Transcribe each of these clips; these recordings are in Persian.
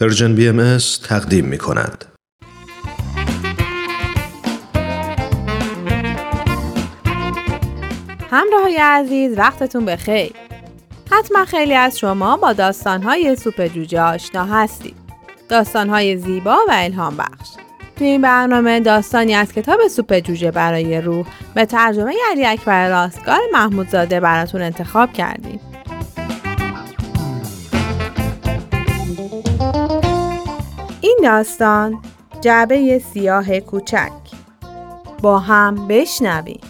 Persian BM تقدیم می کند. همراهای عزیز وقتتون بخیر. حتما خیلی از شما با داستانهای سوپ جوجه آشنا هستید. داستانهای زیبا و الهام بخش. تو این برنامه داستانی از کتاب سوپ جوجه برای روح به ترجمه علی اکبر راستگار محمودزاده براتون انتخاب کردیم. داستان جعبه سیاه کوچک با هم بشنویم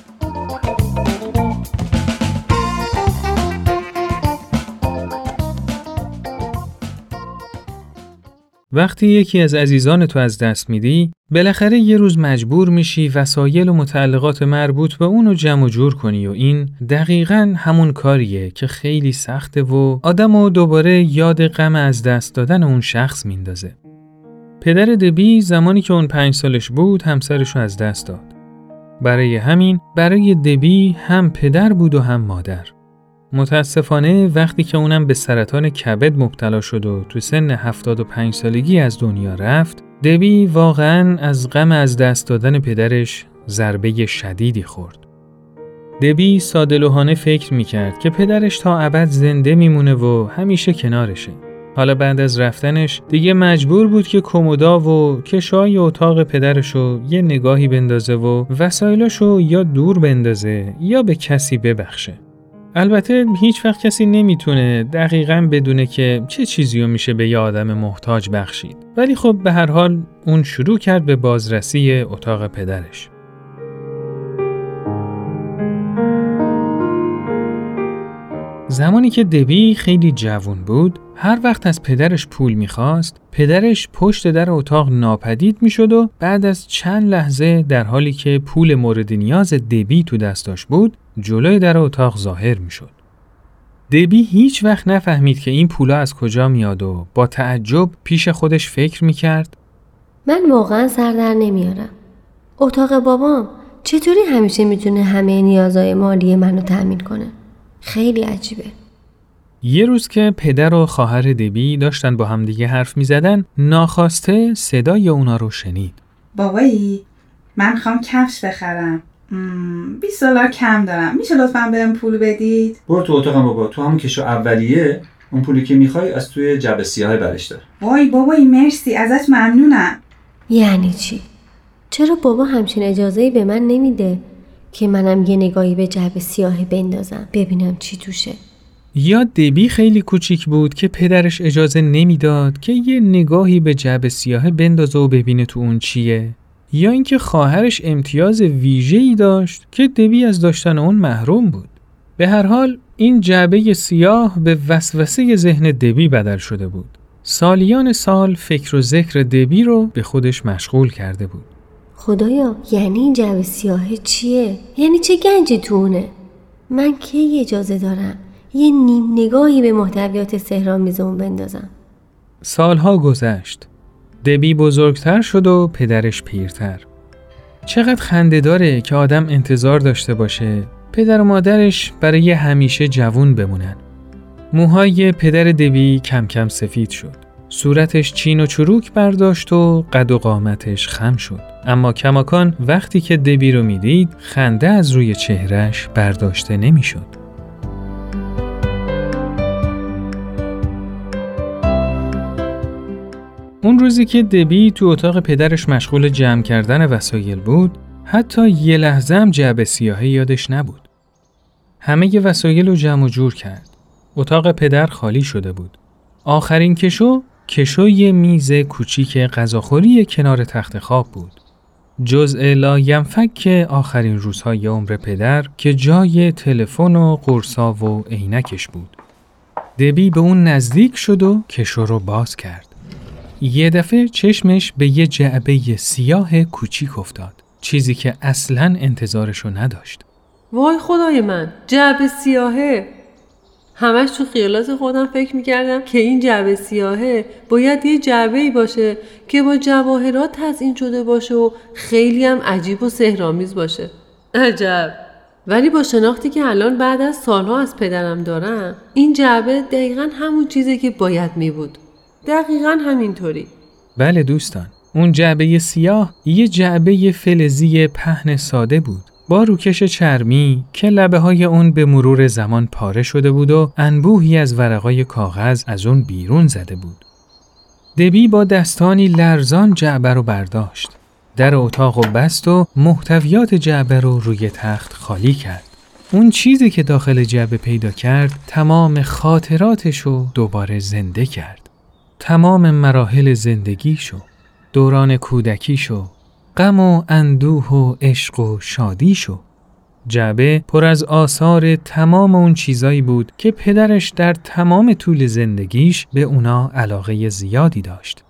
وقتی یکی از عزیزان تو از دست میدی، بالاخره یه روز مجبور میشی وسایل و متعلقات مربوط به اونو جمع و جور کنی و این دقیقا همون کاریه که خیلی سخته و آدم و دوباره یاد غم از دست دادن اون شخص میندازه. پدر دبی زمانی که اون پنج سالش بود همسرش رو از دست داد. برای همین برای دبی هم پدر بود و هم مادر. متاسفانه وقتی که اونم به سرطان کبد مبتلا شد و تو سن 75 سالگی از دنیا رفت، دبی واقعا از غم از دست دادن پدرش ضربه شدیدی خورد. دبی سادلوهانه فکر می‌کرد که پدرش تا ابد زنده میمونه و همیشه کنارشه. حالا بعد از رفتنش دیگه مجبور بود که کمودا و کشای اتاق پدرشو یه نگاهی بندازه و وسایلاشو یا دور بندازه یا به کسی ببخشه. البته هیچ وقت کسی نمی‌تونه دقیقا بدونه که چه چیزی رو میشه به یه آدم محتاج بخشید. ولی خب به هر حال اون شروع کرد به بازرسی اتاق پدرش. زمانی که دبی خیلی جوون بود، هر وقت از پدرش پول می‌خواست، پدرش پشت در اتاق ناپدید می‌شد و بعد از چند لحظه در حالی که پول مورد نیاز دبی تو دستاش بود، جلوی در اتاق ظاهر می‌شد. دبی هیچ وقت نفهمید که این پولا از کجا میاد و با تعجب پیش خودش فکر می‌کرد من واقعا سر در نمیارم. اتاق بابام چطوری همیشه می‌تونه همه نیازهای مالی منو تأمین کنه؟ خیلی عجیبه. یه روز که پدر و خواهر دبی داشتن با همدیگه حرف می زدن ناخواسته صدای اونا رو شنید. بابایی من خوام کفش بخرم. 20 دلار کم دارم. میشه لطفا بهم پول بدید؟ برو تو اتاقم بابا تو همون کشو اولیه اون پولی که می‌خوای از توی جبه سیاه برش دار. وای بابایی مرسی ازت ممنونم. یعنی چی؟ چرا بابا همچین اجازه به من نمیده که منم یه نگاهی به جعبه سیاه بندازم. ببینم چی توشه؟ یا دبی خیلی کوچیک بود که پدرش اجازه نمی‌داد که یه نگاهی به جعب سیاه بندازه و ببینه تو اون چیه. یا اینکه خواهرش امتیاز ویژه‌ای داشت که دبی از داشتن اون محروم بود. به هر حال این جعبه سیاه به وسوسه ذهن دبی بدل شده بود. سالیان سال فکر و ذکر دبی رو به خودش مشغول کرده بود. خدایا یعنی این جعبه سیاه چیه؟ یعنی چه گنجی تو اونه؟ من کی اجازه دارم یه نیم نگاهی به محتویات سهرامیز اون بندازم سالها گذشت. دبی بزرگتر شد و پدرش پیرتر. چقدر خنده داره که آدم انتظار داشته باشه پدر و مادرش برای همیشه جوون بمونن. موهای پدر دبی کم کم سفید شد. صورتش چین و چروک برداشت و قد و قامتش خم شد. اما کماکان وقتی که دبی رو می‌دید خنده از روی چهرش برداشته نمی‌شد. اون روزی که دبی تو اتاق پدرش مشغول جمع کردن وسایل بود، حتی یه لحظه هم جعبه سیاهی یادش نبود. همه وسایل رو جمع و جور کرد. اتاق پدر خالی شده بود. آخرین کشو کشو یه میز کوچیک غذاخوری کنار تخت خواب بود. جزء لاینفک آخرین روزهای عمر پدر که جای تلفن و قرصا و عینکش بود. دبی به اون نزدیک شد و کشو رو باز کرد. یه دفعه چشمش به یه جعبه سیاه کوچیک افتاد. چیزی که اصلا انتظارشو نداشت. وای خدای من جعبه سیاهه همش تو خیالات خودم فکر می‌کردم که این جعبه سیاهه. باید یه جعبه ای باشه که با جواهرات تزئین شده باشه و خیلی هم عجیب و سهرامیز باشه. عجب. ولی با شناختی که الان بعد از سالها از پدرم دارم این جعبه دقیقا همون چیزی که باید می بود. دقیقا همینطوری. بله دوستان اون جعبه سیاه یه جعبه فلزی پهن ساده بود. با روکش چرمی که لبه های اون به مرور زمان پاره شده بود و انبوهی از ورقای کاغذ از اون بیرون زده بود. دبی با دستانی لرزان جعبه رو برداشت. در اتاق و بست و محتویات جعبه رو روی تخت خالی کرد. اون چیزی که داخل جعبه پیدا کرد تمام خاطراتش رو دوباره زنده کرد. تمام مراحل زندگیشو، دوران کودکیشو، غم و اندوه و عشق و شادیشو. جعبه پر از آثار تمام اون چیزایی بود که پدرش در تمام طول زندگیش به اونا علاقه زیادی داشت.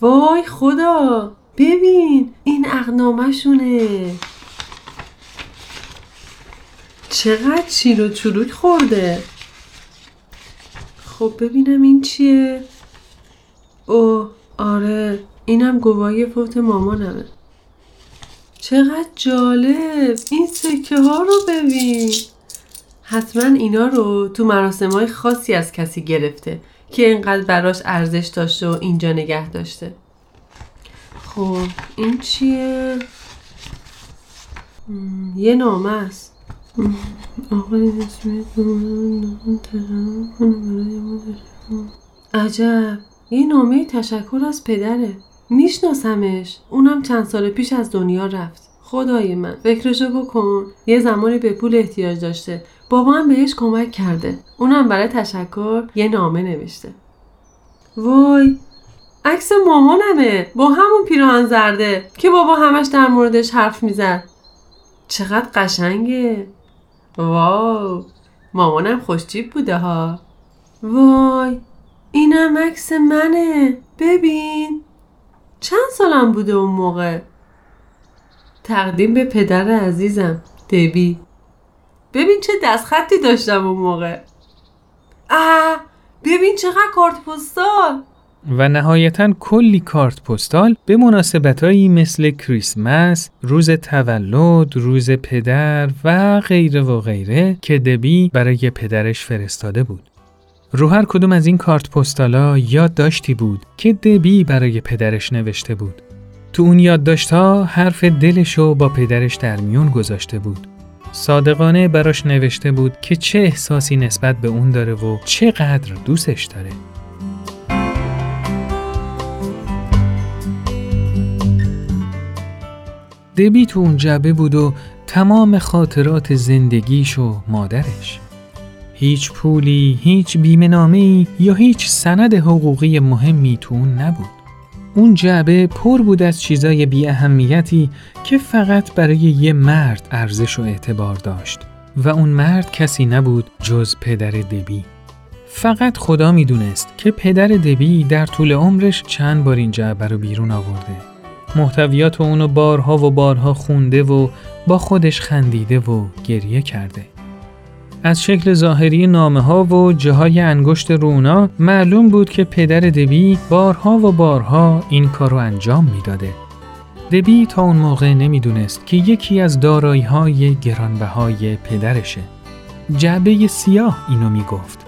وای خدا! ببین این اقنامشونه چقدر چیل و چروک خورده. خب ببینم این چیه. اوه آره اینم گواهی فوت مامانمه. چقدر جالب. این سکه ها رو ببین. حتما اینا رو تو مراسم های خاصی از کسی گرفته که اینقدر براش ارزش داشته و اینجا نگه داشته. خب این چیه؟ یه نامه است. عجب. یه نامه تشکر از پدره. میشناسمش. اونم چند سال پیش از دنیا رفت. خدای من فکرشو بکن. یه زمانی به پول احتیاج داشته. بابا هم بهش کمک کرده. اونم برای تشکر یه نامه نوشته. وای عکس مامانمه. با همون پیراهن زرده که بابا همش در موردش حرف می‌زد. چقدر قشنگه. واو مامانم خوشتیب بوده ها. وای اینم عکس منه. ببین. چند سالم بوده اون موقع؟ تقدیم به پدر عزیزم دبی. ببین چه دستخطی داشتم اون موقع. آه ببین چقدر کارت پستال. و نهایتا کلی کارت پستال به مناسبتهایی مثل کریسمس، روز تولد، روز پدر و غیره و غیره که دبی برای پدرش فرستاده بود. رو هر کدوم از این کارت پستالا یادداشتی بود که دبی برای پدرش نوشته بود. تو اون یادداشت‌ها حرف دلشو با پدرش در میون گذاشته بود. صادقانه براش نوشته بود که چه احساسی نسبت به اون داره و چقدر دوستش داره. دبی تو اون جعبه بود و تمام خاطرات زندگیش و مادرش. هیچ پولی، هیچ بیمنامه‌ای یا هیچ سند حقوقی مهمی تو اون نبود. اون جعبه پر بود از چیزای بی اهمیتی که فقط برای یه مرد ارزش و اعتبار داشت و اون مرد کسی نبود جز پدر دبی. فقط خدا می‌دونست که پدر دبی در طول عمرش چند بار این جعبه رو بیرون آورده. محتویات اونو بارها و بارها خونده و با خودش خندیده و گریه کرده. از شکل ظاهری نامه ها و جاهای انگشت رونا معلوم بود که پدر دبی بارها و بارها این کارو انجام می‌داده. دبی تا اون موقع نمی‌دونست که یکی از دارایی های گرانبهای پدرشه. جعبه سیاه اینو می‌گفت.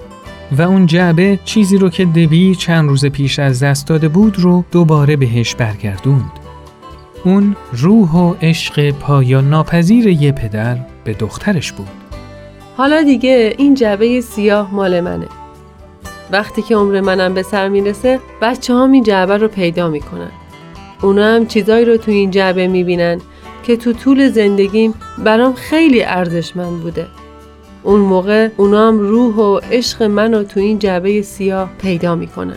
و اون جعبه چیزی رو که دبی چند روز پیش از دست داده بود رو دوباره بهش برگردوند. اون روح و عشق پایان ناپذیر یه پدر به دخترش بود. حالا دیگه این جعبه سیاه مال منه. وقتی که عمر منم به سر می‌رسه بچه هم این جعبه رو پیدا می‌کنن. اونا هم چیزایی رو تو این جعبه می‌بینن که تو طول زندگیم برام خیلی ارزشمند بوده. اون موقع اونا هم روح و عشق منو تو این جعبه سیاه پیدا می‌کنن.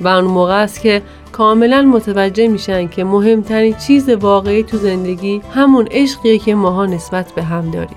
و اون موقع است که کاملا متوجه میشن که مهمترین چیز واقعی تو زندگی همون عشقیه که ماها نسبت به هم داریم.